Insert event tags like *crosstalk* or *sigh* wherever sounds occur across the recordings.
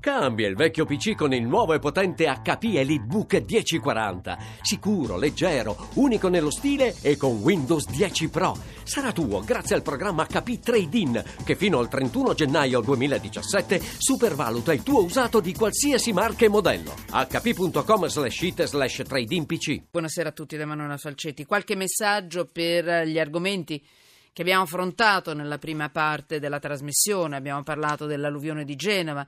Cambia il vecchio PC con il nuovo e potente HP EliteBook 1040. Sicuro, leggero, unico nello stile e con Windows 10 Pro. Sarà tuo grazie al programma HP Trade-in che fino al 31 gennaio 2017 supervaluta il tuo usato di qualsiasi marca e modello. hp.com slash it slash PC. Buonasera a tutti da Manuela Falcetti. Qualche messaggio per gli argomenti che abbiamo affrontato nella prima parte della trasmissione. Abbiamo parlato dell'alluvione di Genova,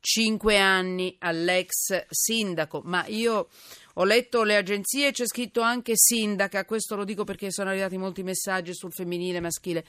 cinque anni all'ex sindaco, ma io ho letto le agenzie e c'è scritto anche sindaca, questo lo dico perché sono arrivati molti messaggi sul femminile maschile.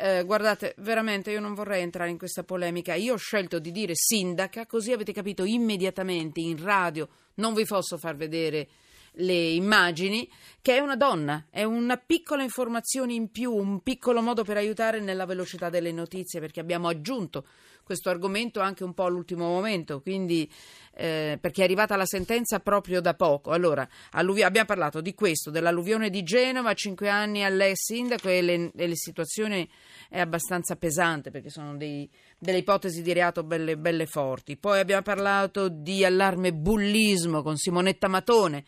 Eh, guardate, veramente io non vorrei entrare in questa polemica. Io ho scelto di dire sindaca, così avete capito immediatamente in radio. Non vi posso far vedere le immagini, che è una donna, è una piccola informazione in più, un piccolo modo per aiutare nella velocità delle notizie, perché abbiamo aggiunto questo argomento anche un po' all'ultimo momento, quindi eh, perché è arrivata la sentenza proprio da poco. Allora, alluvi- abbiamo parlato di questo, dell'alluvione di Genova, cinque anni all'ex sindaco e, le, e la situazione è abbastanza pesante perché sono dei, delle ipotesi di reato belle, belle forti. Poi abbiamo parlato di allarme bullismo con Simonetta Matone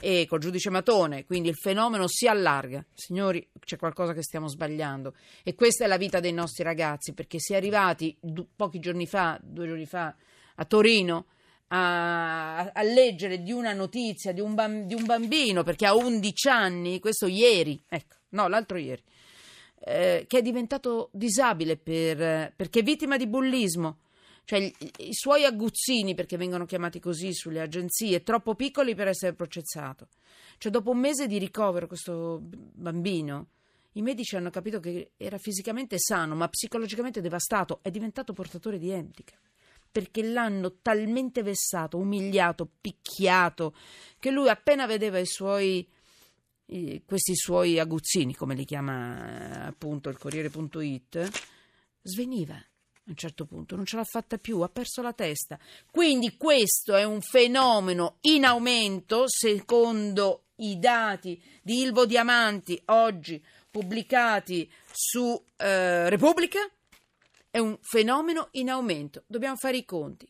e col giudice Matone, quindi il fenomeno si allarga. Signori, c'è qualcosa che stiamo sbagliando e questa è la vita dei nostri ragazzi, perché si è arrivati d- pochi giorni fa, due giorni fa, a Torino a, a leggere di una notizia di un, bam- di un, bambino, perché ha 11 anni, questo ieri, ecco, no, l'altro ieri, eh, che è diventato disabile per, perché è vittima di bullismo cioè i, suoi aguzzini, perché vengono chiamati così sulle agenzie, troppo piccoli per essere processato. Cioè dopo un mese di ricovero questo bambino, i medici hanno capito che era fisicamente sano, ma psicologicamente devastato, è diventato portatore di handicap perché l'hanno talmente vessato, umiliato, picchiato, che lui appena vedeva i suoi, questi suoi aguzzini, come li chiama appunto il Corriere.it, sveniva a un certo punto non ce l'ha fatta più, ha perso la testa. Quindi questo è un fenomeno in aumento secondo i dati di Ilvo Diamanti oggi pubblicati su eh, Repubblica. È un fenomeno in aumento, dobbiamo fare i conti.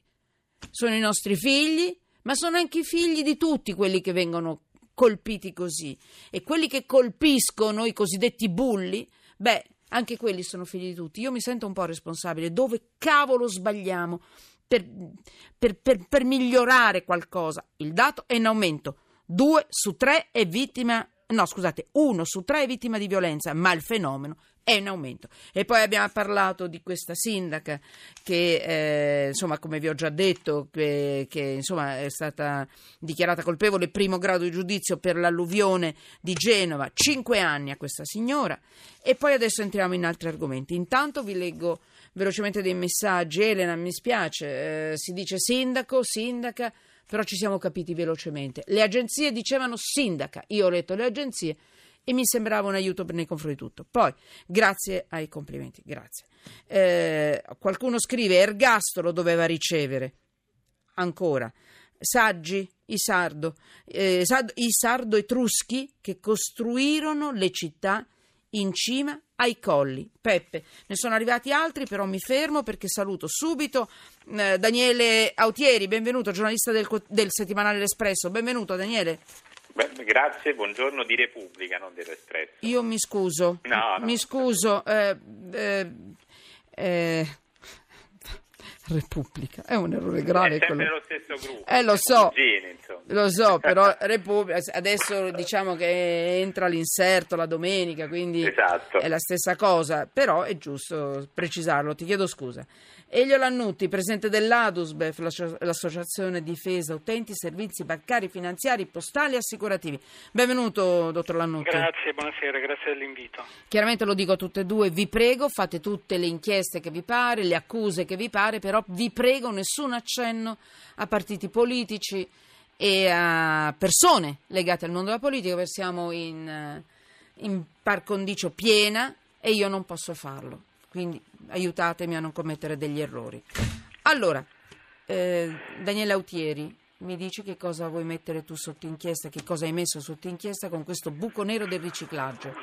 Sono i nostri figli, ma sono anche i figli di tutti quelli che vengono colpiti così. E quelli che colpiscono i cosiddetti bulli, beh, anche quelli sono figli di tutti. Io mi sento un po' responsabile. Dove cavolo sbagliamo per, per, per, per migliorare qualcosa? Il dato è in aumento. Due su tre è vittima, no scusate, uno su tre è vittima di violenza, ma il fenomeno è in aumento. E poi abbiamo parlato di questa sindaca che, eh, insomma, come vi ho già detto, che, che insomma, è stata dichiarata colpevole primo grado di giudizio per l'alluvione di Genova, cinque anni a questa signora. E poi adesso entriamo in altri argomenti. Intanto vi leggo velocemente dei messaggi. Elena, mi spiace, eh, si dice sindaco, sindaca, però ci siamo capiti velocemente. Le agenzie dicevano sindaca, io ho letto le agenzie e mi sembrava un aiuto nei confronti di tutto. Poi, grazie ai complimenti, grazie. Eh, qualcuno scrive: Ergastolo doveva ricevere. Ancora, saggi, i sardo, eh, i sardo etruschi che costruirono le città in cima ai colli. Peppe, ne sono arrivati altri, però mi fermo perché saluto subito eh, Daniele Autieri, benvenuto, giornalista del, del settimanale L'Espresso. Benvenuto Daniele. Beh, grazie, buongiorno di Repubblica, non dell'Espresso. Io mi scuso. No, no. Mi scuso. Eh, eh, eh, Repubblica è un errore grave. È sempre quello. lo stesso gruppo. Eh, lo so. Cugini, lo so, *laughs* però Repubblica adesso diciamo che entra l'inserto la domenica, quindi esatto. è la stessa cosa, però è giusto precisarlo. Ti chiedo scusa. Elio Lannutti, presidente dell'ADUSBEF, l'Associazione Difesa Utenti Servizi Bancari, Finanziari, Postali e Assicurativi. Benvenuto, dottor Lannutti. Grazie, buonasera, grazie dell'invito. Chiaramente lo dico a tutte e due, vi prego, fate tutte le inchieste che vi pare, le accuse che vi pare, però vi prego nessun accenno a partiti politici e a persone legate al mondo della politica, perché siamo in, in par condicio piena e io non posso farlo. Quindi aiutatemi a non commettere degli errori. Allora, eh, Daniele Autieri, mi dici che cosa vuoi mettere tu sotto inchiesta, che cosa hai messo sotto inchiesta con questo buco nero del riciclaggio?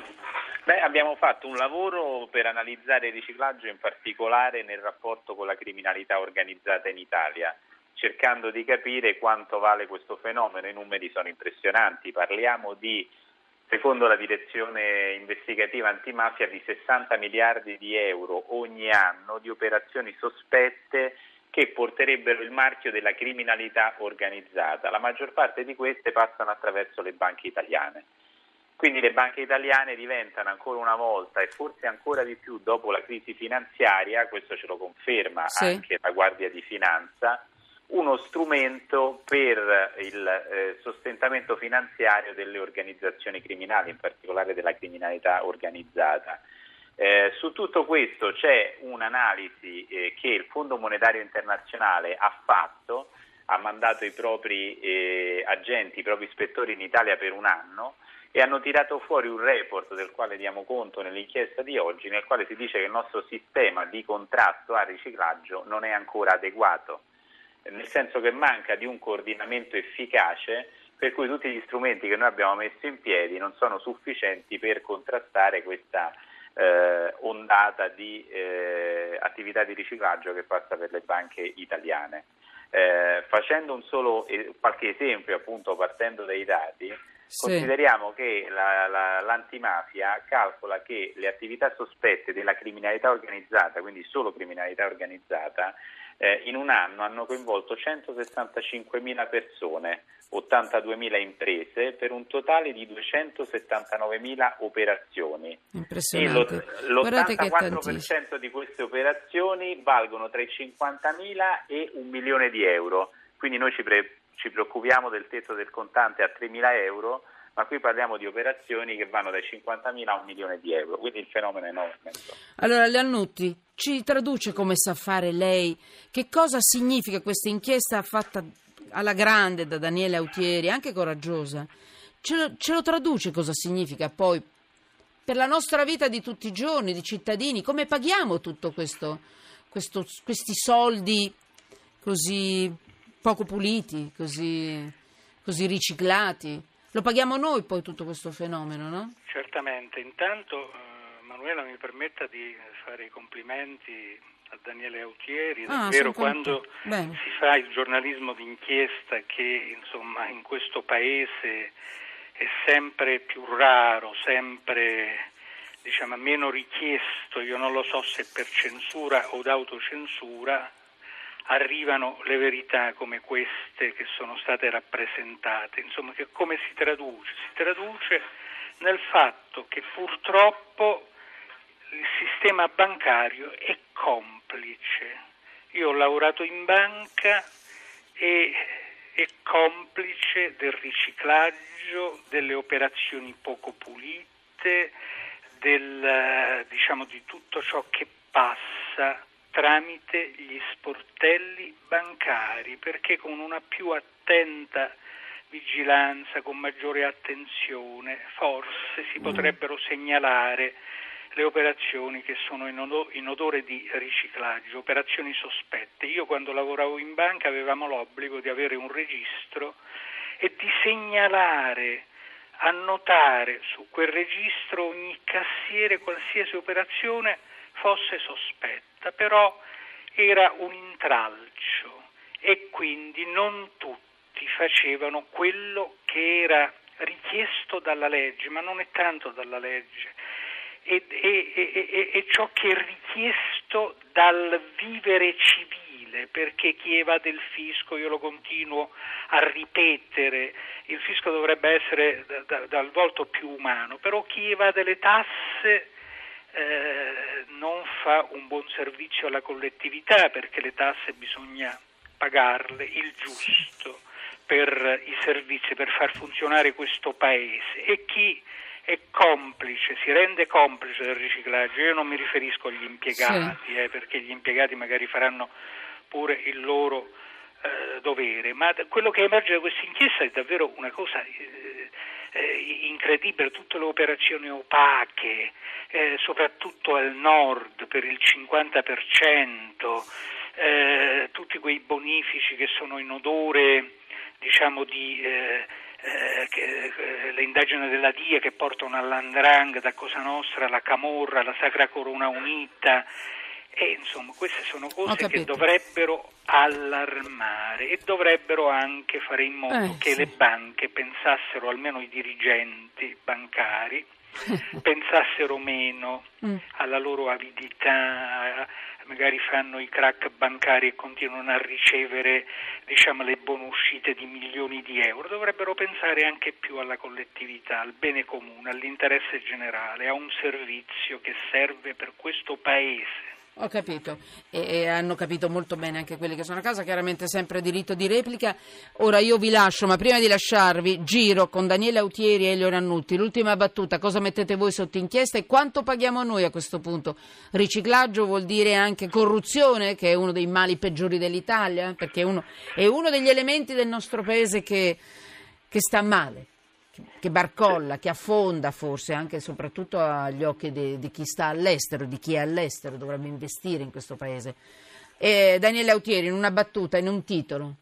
Beh, abbiamo fatto un lavoro per analizzare il riciclaggio in particolare nel rapporto con la criminalità organizzata in Italia, cercando di capire quanto vale questo fenomeno. I numeri sono impressionanti, parliamo di secondo la direzione investigativa antimafia, di 60 miliardi di euro ogni anno di operazioni sospette che porterebbero il marchio della criminalità organizzata. La maggior parte di queste passano attraverso le banche italiane. Quindi le banche italiane diventano ancora una volta e forse ancora di più dopo la crisi finanziaria, questo ce lo conferma sì. anche la Guardia di Finanza, uno strumento per il eh, sostentamento finanziario delle organizzazioni criminali, in particolare della criminalità organizzata. Eh, su tutto questo c'è un'analisi eh, che il Fondo Monetario Internazionale ha fatto, ha mandato i propri eh, agenti, i propri ispettori in Italia per un anno e hanno tirato fuori un report del quale diamo conto nell'inchiesta di oggi, nel quale si dice che il nostro sistema di contrasto al riciclaggio non è ancora adeguato nel senso che manca di un coordinamento efficace per cui tutti gli strumenti che noi abbiamo messo in piedi non sono sufficienti per contrastare questa eh, ondata di eh, attività di riciclaggio che passa per le banche italiane. Eh, facendo un solo qualche esempio, appunto partendo dai dati, sì. consideriamo che la, la, l'antimafia calcola che le attività sospette della criminalità organizzata, quindi solo criminalità organizzata, eh, in un anno hanno coinvolto 165.000 persone, 82.000 imprese per un totale di 279.000 operazioni. Impressionante. E l'84% di queste operazioni valgono tra i 50.000 e un milione di euro. Quindi noi ci, pre- ci preoccupiamo del tetto del contante a 3.000 euro ma qui parliamo di operazioni che vanno dai 50.000 a un milione di euro, quindi il fenomeno è enorme. Allora, Leannutti, ci traduce come sa fare lei, che cosa significa questa inchiesta fatta alla grande da Daniele Autieri, anche coraggiosa? Ce lo, ce lo traduce cosa significa poi per la nostra vita di tutti i giorni, di cittadini? Come paghiamo tutto questo, questo questi soldi così poco puliti, così, così riciclati? Lo paghiamo noi poi tutto questo fenomeno, no? Certamente. Intanto, eh, Manuela, mi permetta di fare i complimenti a Daniele Autieri, ah, davvero quando Bene. si fa il giornalismo d'inchiesta che insomma in questo paese è sempre più raro, sempre diciamo, meno richiesto, io non lo so se per censura o d'autocensura, arrivano le verità come queste che sono state rappresentate. Insomma, che come si traduce? Si traduce nel fatto che purtroppo il sistema bancario è complice. Io ho lavorato in banca e è complice del riciclaggio, delle operazioni poco pulite, del, diciamo, di tutto ciò che passa tramite gli sportelli bancari, perché con una più attenta vigilanza, con maggiore attenzione, forse si mm. potrebbero segnalare le operazioni che sono in odore di riciclaggio, operazioni sospette. Io quando lavoravo in banca avevamo l'obbligo di avere un registro e di segnalare, annotare su quel registro ogni cassiere, qualsiasi operazione fosse sospetta, però era un intralcio e quindi non tutti facevano quello che era richiesto dalla legge, ma non è tanto dalla legge, è, è, è, è ciò che è richiesto dal vivere civile, perché chi evade il fisco, io lo continuo a ripetere, il fisco dovrebbe essere da, da, dal volto più umano, però chi evade le tasse eh, non fa un buon servizio alla collettività perché le tasse bisogna pagarle il giusto per i servizi, per far funzionare questo paese. E chi è complice, si rende complice del riciclaggio, io non mi riferisco agli impiegati sì. eh, perché gli impiegati magari faranno pure il loro eh, dovere, ma quello che emerge da questa inchiesta è davvero una cosa eh, eh, incredibile, tutte le operazioni opache, eh, soprattutto al nord per il 50%, eh, tutti quei bonifici che sono in odore diciamo di eh, eh, che, eh, le indagini della DIA che portano all'Andrang, da Cosa Nostra, alla Camorra, alla Sacra Corona Unita. E insomma, queste sono cose che dovrebbero allarmare e dovrebbero anche fare in modo eh, che sì. le banche pensassero, almeno i dirigenti bancari, *laughs* pensassero meno mm. alla loro avidità, magari fanno i crack bancari e continuano a ricevere diciamo, le buonuscite di milioni di euro, dovrebbero pensare anche più alla collettività, al bene comune, all'interesse generale, a un servizio che serve per questo Paese. Ho capito e, hanno capito molto bene anche quelli che sono a casa, chiaramente sempre diritto di replica. Ora io vi lascio, ma prima di lasciarvi giro con Daniele Autieri e Elio Rannutti. L'ultima battuta, cosa mettete voi sotto inchiesta e quanto paghiamo noi a questo punto? Riciclaggio vuol dire anche corruzione, che è uno dei mali peggiori dell'Italia, perché è uno, è uno degli elementi del nostro paese che, che sta male che barcolla, che affonda forse anche e soprattutto agli occhi di, di, chi sta all'estero, di chi è all'estero, dovrebbe investire in questo paese. E Daniele Autieri, in una battuta, in un titolo.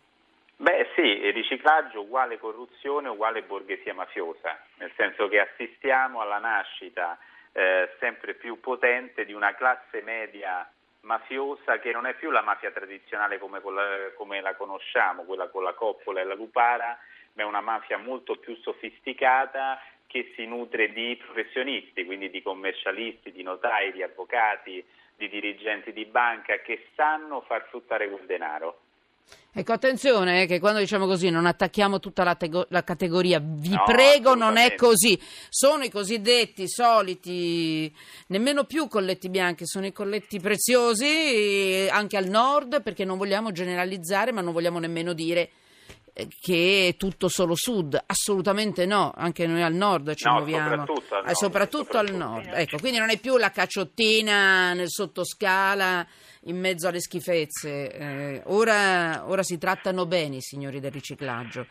Beh sì, riciclaggio uguale corruzione uguale borghesia mafiosa, nel senso che assistiamo alla nascita eh, sempre più potente di una classe media mafiosa che non è più la mafia tradizionale come, la, come la conosciamo, quella con la coppola e la lupara, ma è una mafia molto più sofisticata che si nutre di professionisti, quindi di commercialisti, di notai, di avvocati, di dirigenti di banca che sanno far fruttare quel denaro. Ecco, attenzione eh, che quando diciamo così non attacchiamo tutta la, tego- la categoria, vi no, prego, non è così. Sono i cosiddetti soliti, nemmeno più colletti bianchi, sono i colletti preziosi eh, anche al nord, perché non vogliamo generalizzare, ma non vogliamo nemmeno dire che è tutto solo sud, assolutamente no, anche noi al nord ci no, muoviamo, soprattutto, al eh, nord, soprattutto, al nord. Ecco, quindi non è più la cacciottina nel sottoscala in mezzo alle schifezze, eh, ora, ora si trattano bene i signori del riciclaggio,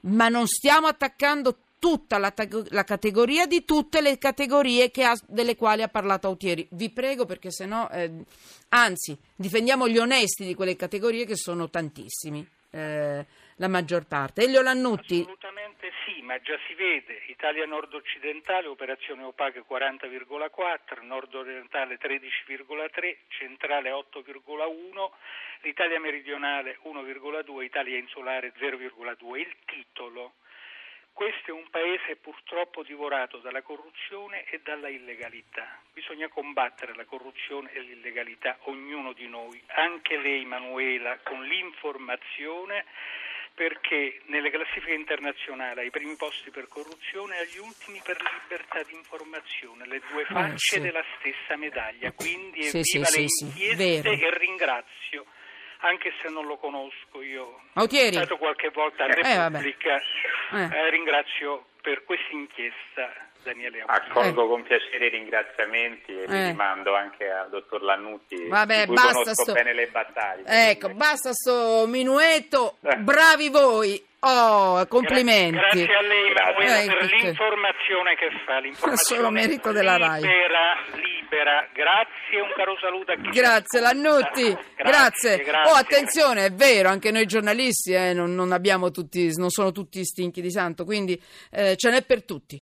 ma non stiamo attaccando tutta la, la, categoria di tutte le categorie ha, delle quali ha parlato Autieri. Vi prego perché sennò, eh, anzi, difendiamo gli onesti di quelle categorie che sono tantissimi. Eh, la maggior parte. Elio Lannutti. Assolutamente sì, ma già si vede. Italia nord-occidentale, operazione opache 40,4, nord-orientale 13,3, centrale 8,1, l'Italia meridionale 1,2, Italia insolare 0,2. Il titolo. Questo è un paese purtroppo divorato dalla corruzione e dalla illegalità. Bisogna combattere la corruzione e l'illegalità, ognuno di noi, anche lei Manuela, con l'informazione perché nelle classifiche internazionali ai primi posti per corruzione e agli ultimi per libertà di informazione, le due ah, facce eh, sì. della stessa medaglia. Quindi sì, evviva sì, le inchieste e ringrazio anche se non lo conosco io. Autieri. Sono stato qualche volta a eh, Repubblica, eh, eh. ringrazio per questa inchiesta Daniele Accolgo eh. con piacere i ringraziamenti e li eh. mando anche al dottor Lannutti, Vabbè, basta sto... bene le battaglie. Ecco, basta sto minuetto, eh. bravi voi. Oh, complimenti. Gra- grazie a lei Grazie. per l'informazione che fa, l'informazione Solo merito della RAI. Libera, libera. Grazie, un caro saluto a chi Grazie Lannutti. Grazie. grazie. grazie. Oh, attenzione, è vero, anche noi giornalisti eh, non, non, tutti, non sono tutti stinchi di santo, quindi eh, ce n'è per tutti.